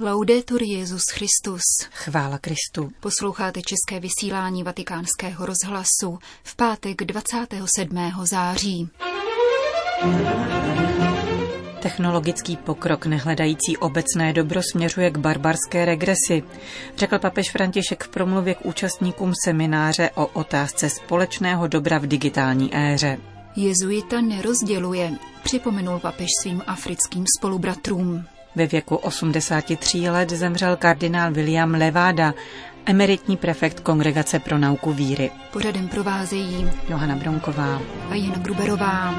Laudetur Jezus Christus. Chvála Kristu. Posloucháte české vysílání Vatikánského rozhlasu v pátek 27. září. Technologický pokrok nehledající obecné dobro směřuje k barbarské regresi, řekl papež František v promluvě k účastníkům semináře o otázce společného dobra v digitální éře. Jezuita nerozděluje, připomenul papež svým africkým spolubratrům. Ve věku 83 let zemřel kardinál William Levada, emeritní prefekt Kongregace pro nauku víry. Pořadem provázejí Johana Bronková a Jana Gruberová.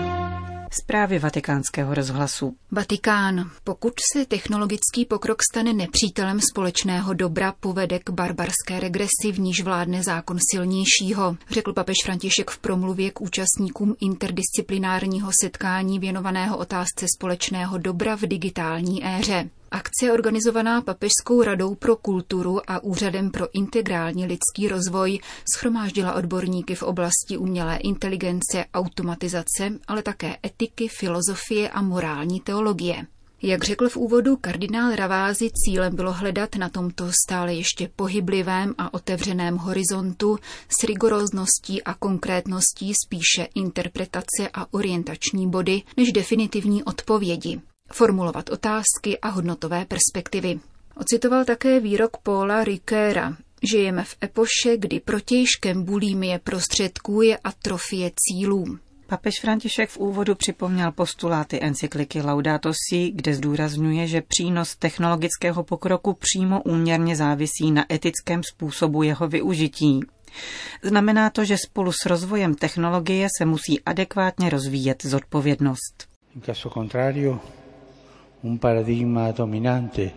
Zprávy vatikánského rozhlasu. Vatikán. Pokud se technologický pokrok stane nepřítelem společného dobra, povede k barbarské regresi, v níž vládne zákon silnějšího, řekl papež František v promluvě k účastníkům interdisciplinárního setkání věnovaného otázce společného dobra v digitální éře. Akce organizovaná Papežskou radou pro kulturu a Úřadem pro integrální lidský rozvoj schromáždila odborníky v oblasti umělé inteligence, automatizace, ale také etiky, filozofie a morální teologie. Jak řekl v úvodu kardinál Ravázy, cílem bylo hledat na tomto stále ještě pohyblivém a otevřeném horizontu s rigorózností a konkrétností spíše interpretace a orientační body než definitivní odpovědi formulovat otázky a hodnotové perspektivy. Ocitoval také výrok Paula Riquera. Žijeme v epoše, kdy protějškem bulimie prostředků je atrofie cílů. Papež František v úvodu připomněl postuláty encykliky Laudato Si, kde zdůrazňuje, že přínos technologického pokroku přímo úměrně závisí na etickém způsobu jeho využití. Znamená to, že spolu s rozvojem technologie se musí adekvátně rozvíjet zodpovědnost. In caso contrario, un paradigma dominante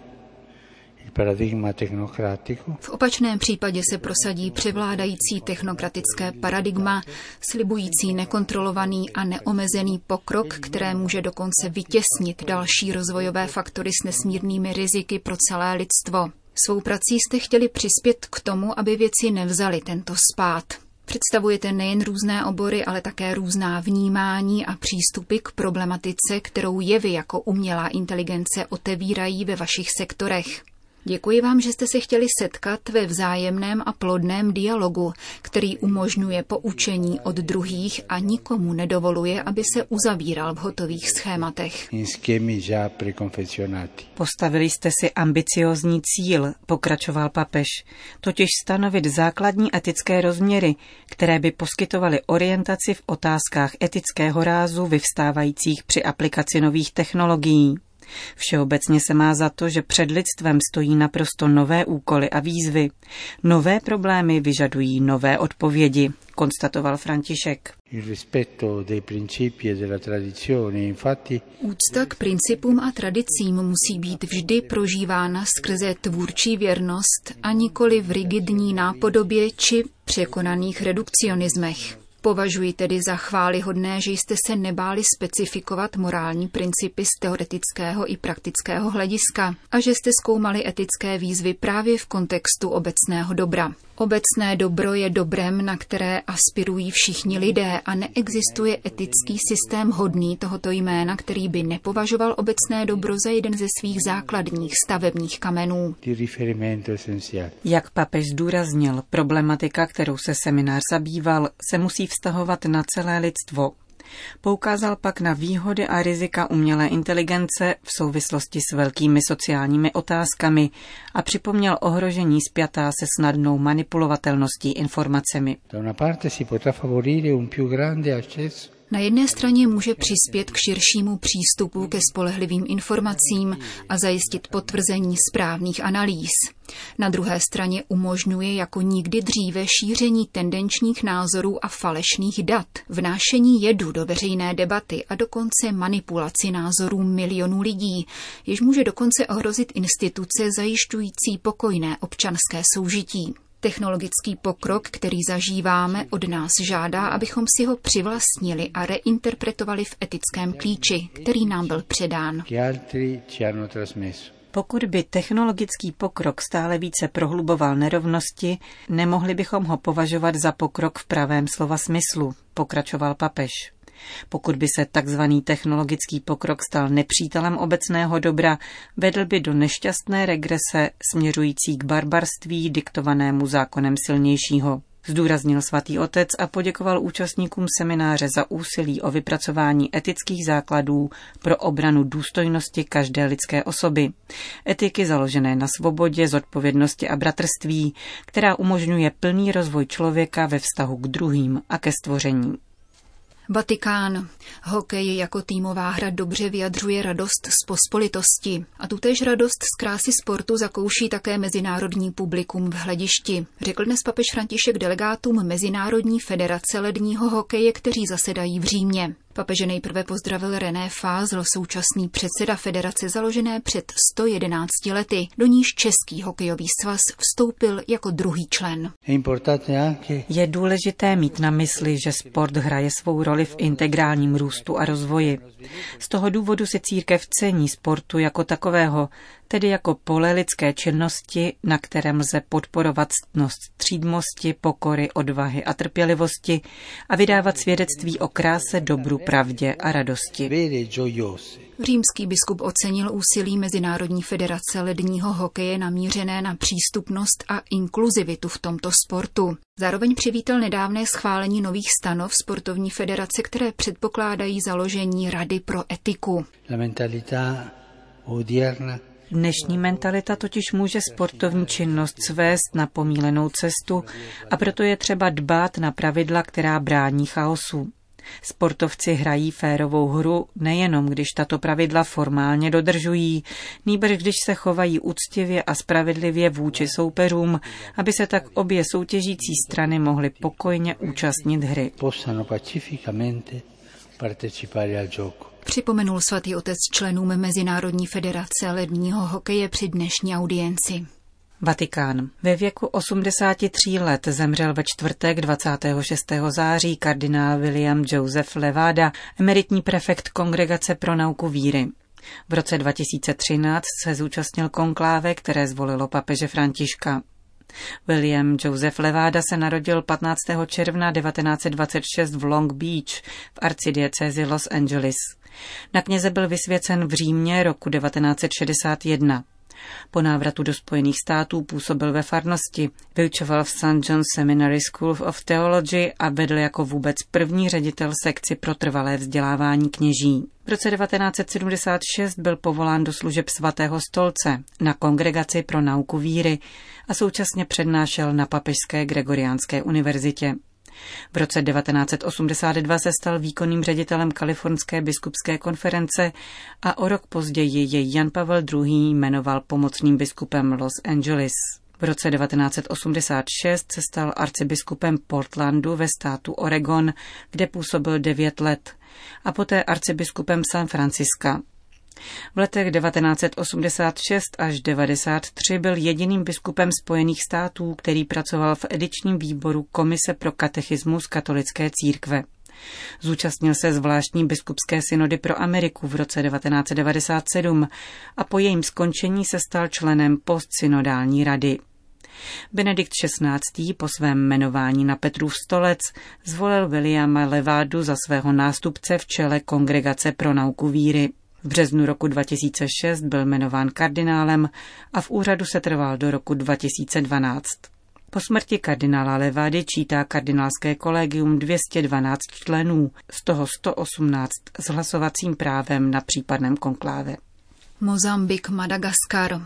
v opačném případě se prosadí převládající technokratické paradigma, slibující nekontrolovaný a neomezený pokrok, které může dokonce vytěsnit další rozvojové faktory s nesmírnými riziky pro celé lidstvo. Svou prací jste chtěli přispět k tomu, aby věci nevzali tento spát. Představujete nejen různé obory, ale také různá vnímání a přístupy k problematice, kterou jevy jako umělá inteligence otevírají ve vašich sektorech. Děkuji vám, že jste se chtěli setkat ve vzájemném a plodném dialogu, který umožňuje poučení od druhých a nikomu nedovoluje, aby se uzavíral v hotových schématech. Postavili jste si ambiciozní cíl, pokračoval papež, totiž stanovit základní etické rozměry, které by poskytovaly orientaci v otázkách etického rázu vyvstávajících při aplikaci nových technologií. Všeobecně se má za to, že před lidstvem stojí naprosto nové úkoly a výzvy. Nové problémy vyžadují nové odpovědi, konstatoval František. Úcta k principům a tradicím musí být vždy prožívána skrze tvůrčí věrnost a nikoli v rigidní nápodobě či překonaných redukcionismech. Považuji tedy za chválihodné, že jste se nebáli specifikovat morální principy z teoretického i praktického hlediska a že jste zkoumali etické výzvy právě v kontextu obecného dobra. Obecné dobro je dobrem, na které aspirují všichni lidé a neexistuje etický systém hodný tohoto jména, který by nepovažoval obecné dobro za jeden ze svých základních stavebních kamenů. Jak papež zdůraznil, problematika, kterou se seminář zabýval, se musí vztahovat na celé lidstvo, Poukázal pak na výhody a rizika umělé inteligence v souvislosti s velkými sociálními otázkami a připomněl ohrožení spjatá se snadnou manipulovatelností informacemi. Na jedné straně může přispět k širšímu přístupu ke spolehlivým informacím a zajistit potvrzení správných analýz. Na druhé straně umožňuje jako nikdy dříve šíření tendenčních názorů a falešných dat, vnášení jedu do veřejné debaty a dokonce manipulaci názorů milionů lidí, jež může dokonce ohrozit instituce zajišťující pokojné občanské soužití. Technologický pokrok, který zažíváme, od nás žádá, abychom si ho přivlastnili a reinterpretovali v etickém klíči, který nám byl předán. Pokud by technologický pokrok stále více prohluboval nerovnosti, nemohli bychom ho považovat za pokrok v pravém slova smyslu, pokračoval papež. Pokud by se takzvaný technologický pokrok stal nepřítelem obecného dobra, vedl by do nešťastné regrese směřující k barbarství diktovanému zákonem silnějšího. Zdůraznil svatý otec a poděkoval účastníkům semináře za úsilí o vypracování etických základů pro obranu důstojnosti každé lidské osoby. Etiky založené na svobodě, zodpovědnosti a bratrství, která umožňuje plný rozvoj člověka ve vztahu k druhým a ke stvoření. Vatikán. Hokej jako týmová hra dobře vyjadřuje radost z pospolitosti. A tutéž radost z krásy sportu zakouší také mezinárodní publikum v hledišti. Řekl dnes papež František delegátům Mezinárodní federace ledního hokeje, kteří zasedají v Římě. Papeže nejprve pozdravil René Fázl, současný předseda federace založené před 111 lety, do níž Český hokejový svaz vstoupil jako druhý člen. Je důležité mít na mysli, že sport hraje svou roli v integrálním růstu a rozvoji. Z toho důvodu si církev cení sportu jako takového, tedy jako pole lidské činnosti, na kterém lze podporovat ctnost střídmosti, pokory, odvahy a trpělivosti a vydávat svědectví o kráse, dobru, pravdě a radosti. Římský biskup ocenil úsilí Mezinárodní federace ledního hokeje namířené na přístupnost a inkluzivitu v tomto sportu. Zároveň přivítal nedávné schválení nových stanov sportovní federace, které předpokládají založení Rady pro etiku. La Dnešní mentalita totiž může sportovní činnost svést na pomílenou cestu a proto je třeba dbát na pravidla, která brání chaosu. Sportovci hrají férovou hru nejenom, když tato pravidla formálně dodržují, nýbrž když se chovají úctivě a spravedlivě vůči soupeřům, aby se tak obě soutěžící strany mohly pokojně účastnit hry. Připomenul svatý otec členům Mezinárodní federace ledního hokeje při dnešní audienci. Vatikán. Ve věku 83 let zemřel ve čtvrtek 26. září kardinál William Joseph Levada, emeritní prefekt Kongregace pro nauku víry. V roce 2013 se zúčastnil konkláve, které zvolilo papeže Františka. William Joseph Levada se narodil 15. června 1926 v Long Beach v arcidiecézi Los Angeles. Na kněze byl vysvěcen v Římě roku 1961. Po návratu do Spojených států působil ve farnosti, vyučoval v St. John's Seminary School of Theology a vedl jako vůbec první ředitel sekci pro trvalé vzdělávání kněží. V roce 1976 byl povolán do služeb svatého stolce na Kongregaci pro nauku víry a současně přednášel na Papežské Gregoriánské univerzitě. V roce 1982 se stal výkonným ředitelem Kalifornské biskupské konference a o rok později jej Jan Pavel II. jmenoval pomocným biskupem Los Angeles. V roce 1986 se stal arcibiskupem Portlandu ve státu Oregon, kde působil devět let, a poté arcibiskupem San Franciska. V letech 1986 až 1993 byl jediným biskupem Spojených států, který pracoval v edičním výboru Komise pro katechismus katolické církve. Zúčastnil se zvláštní biskupské synody pro Ameriku v roce 1997 a po jejím skončení se stal členem postsynodální rady. Benedikt XVI. po svém jmenování na Petrův stolec zvolil Williama Levádu za svého nástupce v čele Kongregace pro nauku víry. V březnu roku 2006 byl jmenován kardinálem a v úřadu se trval do roku 2012. Po smrti kardinála Levády čítá kardinálské kolegium 212 členů, z toho 118 s hlasovacím právem na případném konkláve. Mozambik, Madagaskar.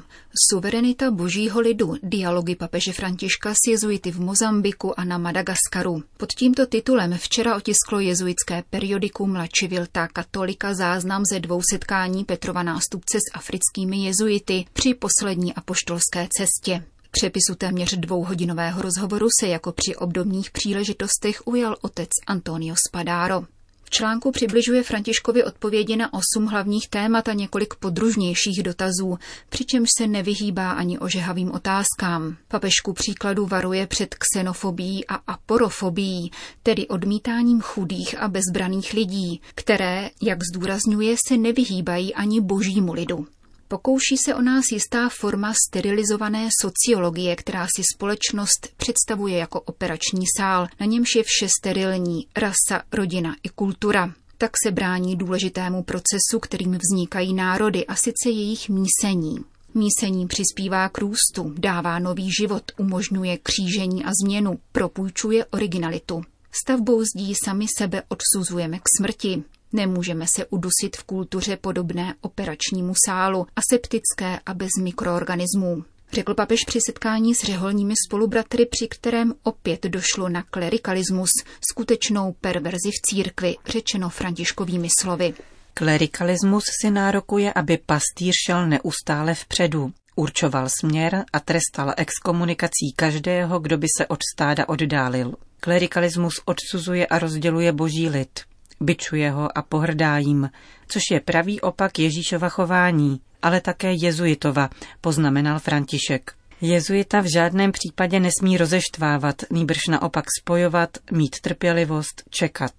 Suverenita božího lidu. Dialogy papeže Františka s jezuity v Mozambiku a na Madagaskaru. Pod tímto titulem včera otisklo jezuitské periodikum La Civilta Katolika záznam ze dvou setkání Petrova nástupce s africkými jezuity při poslední apoštolské cestě. Přepisu téměř dvouhodinového rozhovoru se jako při obdobných příležitostech ujal otec Antonio Spadaro. V článku přibližuje Františkovi odpovědi na osm hlavních témat a několik podružnějších dotazů, přičemž se nevyhýbá ani ožehavým otázkám. Papežku příkladu varuje před xenofobií a aporofobií, tedy odmítáním chudých a bezbraných lidí, které, jak zdůrazňuje, se nevyhýbají ani božímu lidu. Pokouší se o nás jistá forma sterilizované sociologie, která si společnost představuje jako operační sál, na němž je vše sterilní, rasa, rodina i kultura. Tak se brání důležitému procesu, kterým vznikají národy a sice jejich mísení. Mísení přispívá k růstu, dává nový život, umožňuje křížení a změnu, propůjčuje originalitu. Stavbou zdí sami sebe odsuzujeme k smrti. Nemůžeme se udusit v kultuře podobné operačnímu sálu, aseptické a bez mikroorganismů. Řekl papež při setkání s řeholními spolubratry, při kterém opět došlo na klerikalismus, skutečnou perverzi v církvi, řečeno františkovými slovy. Klerikalismus si nárokuje, aby pastýř šel neustále vpředu, určoval směr a trestal exkomunikací každého, kdo by se od stáda oddálil. Klerikalismus odsuzuje a rozděluje boží lid, byčuje ho a pohrdá jim, což je pravý opak Ježíšova chování, ale také jezuitova, poznamenal František. Jezuita v žádném případě nesmí rozeštvávat, nýbrž naopak spojovat, mít trpělivost, čekat.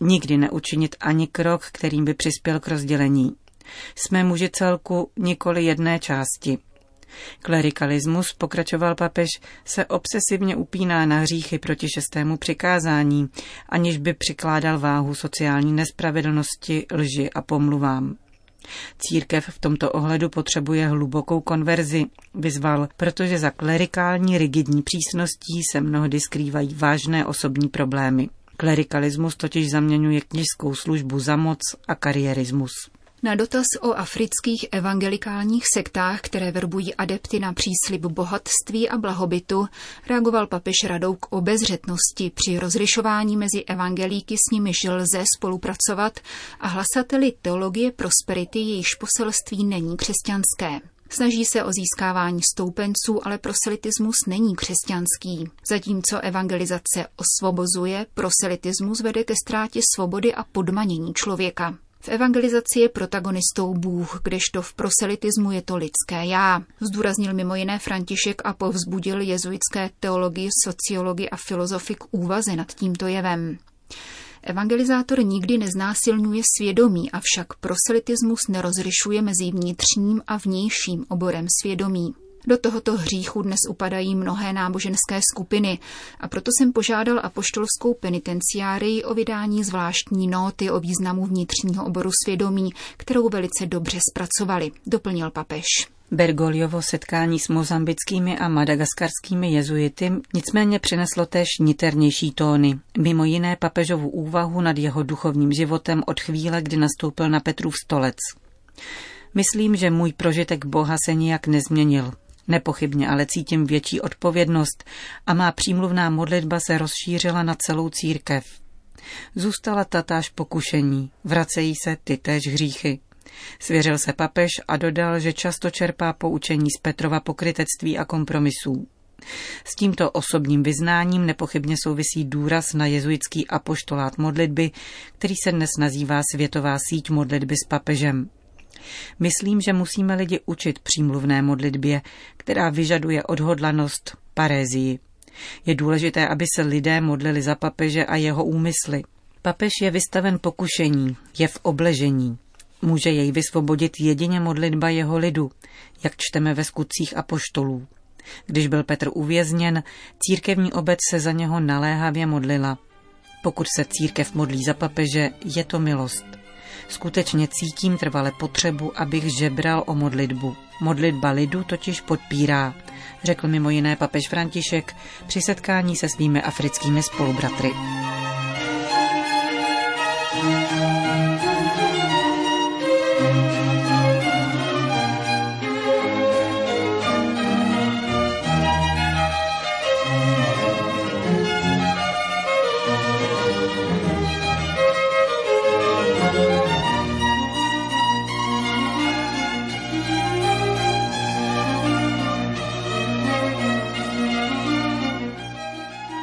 Nikdy neučinit ani krok, kterým by přispěl k rozdělení. Jsme muži celku nikoli jedné části. Klerikalismus, pokračoval papež, se obsesivně upíná na hříchy proti šestému přikázání, aniž by přikládal váhu sociální nespravedlnosti, lži a pomluvám. Církev v tomto ohledu potřebuje hlubokou konverzi, vyzval, protože za klerikální rigidní přísností se mnohdy skrývají vážné osobní problémy. Klerikalismus totiž zaměňuje kněžskou službu za moc a kariérismus. Na dotaz o afrických evangelikálních sektách, které verbují adepty na příslib bohatství a blahobytu, reagoval papež radou k obezřetnosti při rozlišování mezi evangelíky, s nimiž lze spolupracovat, a hlasateli teologie prosperity, jejíž poselství není křesťanské. Snaží se o získávání stoupenců, ale proselitismus není křesťanský. Zatímco evangelizace osvobozuje, proselitismus vede ke ztrátě svobody a podmanění člověka. V evangelizaci je protagonistou Bůh, kdežto v proselitismu je to lidské já. Zdůraznil mimo jiné František a povzbudil jezuitské teologii, sociologii a filozofii k úvaze nad tímto jevem. Evangelizátor nikdy neznásilňuje svědomí, avšak proselitismus nerozlišuje mezi vnitřním a vnějším oborem svědomí. Do tohoto hříchu dnes upadají mnohé náboženské skupiny a proto jsem požádal apoštolskou penitenciárii o vydání zvláštní nóty o významu vnitřního oboru svědomí, kterou velice dobře zpracovali, doplnil papež. Bergoliovo setkání s mozambickými a madagaskarskými jezuity nicméně přineslo též niternější tóny, mimo jiné papežovu úvahu nad jeho duchovním životem od chvíle, kdy nastoupil na Petrův stolec. Myslím, že můj prožitek Boha se nijak nezměnil. Nepochybně ale cítím větší odpovědnost a má přímluvná modlitba se rozšířila na celou církev. Zůstala tatáž pokušení, vracejí se ty též hříchy. Svěřil se papež a dodal, že často čerpá poučení z Petrova pokrytectví a kompromisů. S tímto osobním vyznáním nepochybně souvisí důraz na jezuitský apoštolát modlitby, který se dnes nazývá Světová síť modlitby s papežem. Myslím, že musíme lidi učit přímluvné modlitbě, která vyžaduje odhodlanost, parézii. Je důležité, aby se lidé modlili za papeže a jeho úmysly. Papež je vystaven pokušení, je v obležení. Může jej vysvobodit jedině modlitba jeho lidu, jak čteme ve skutcích apoštolů. Když byl Petr uvězněn, církevní obec se za něho naléhavě modlila. Pokud se církev modlí za papeže, je to milost. Skutečně cítím trvale potřebu, abych žebral o modlitbu. Modlitba lidu totiž podpírá, řekl mimo jiné papež František při setkání se svými africkými spolubratry.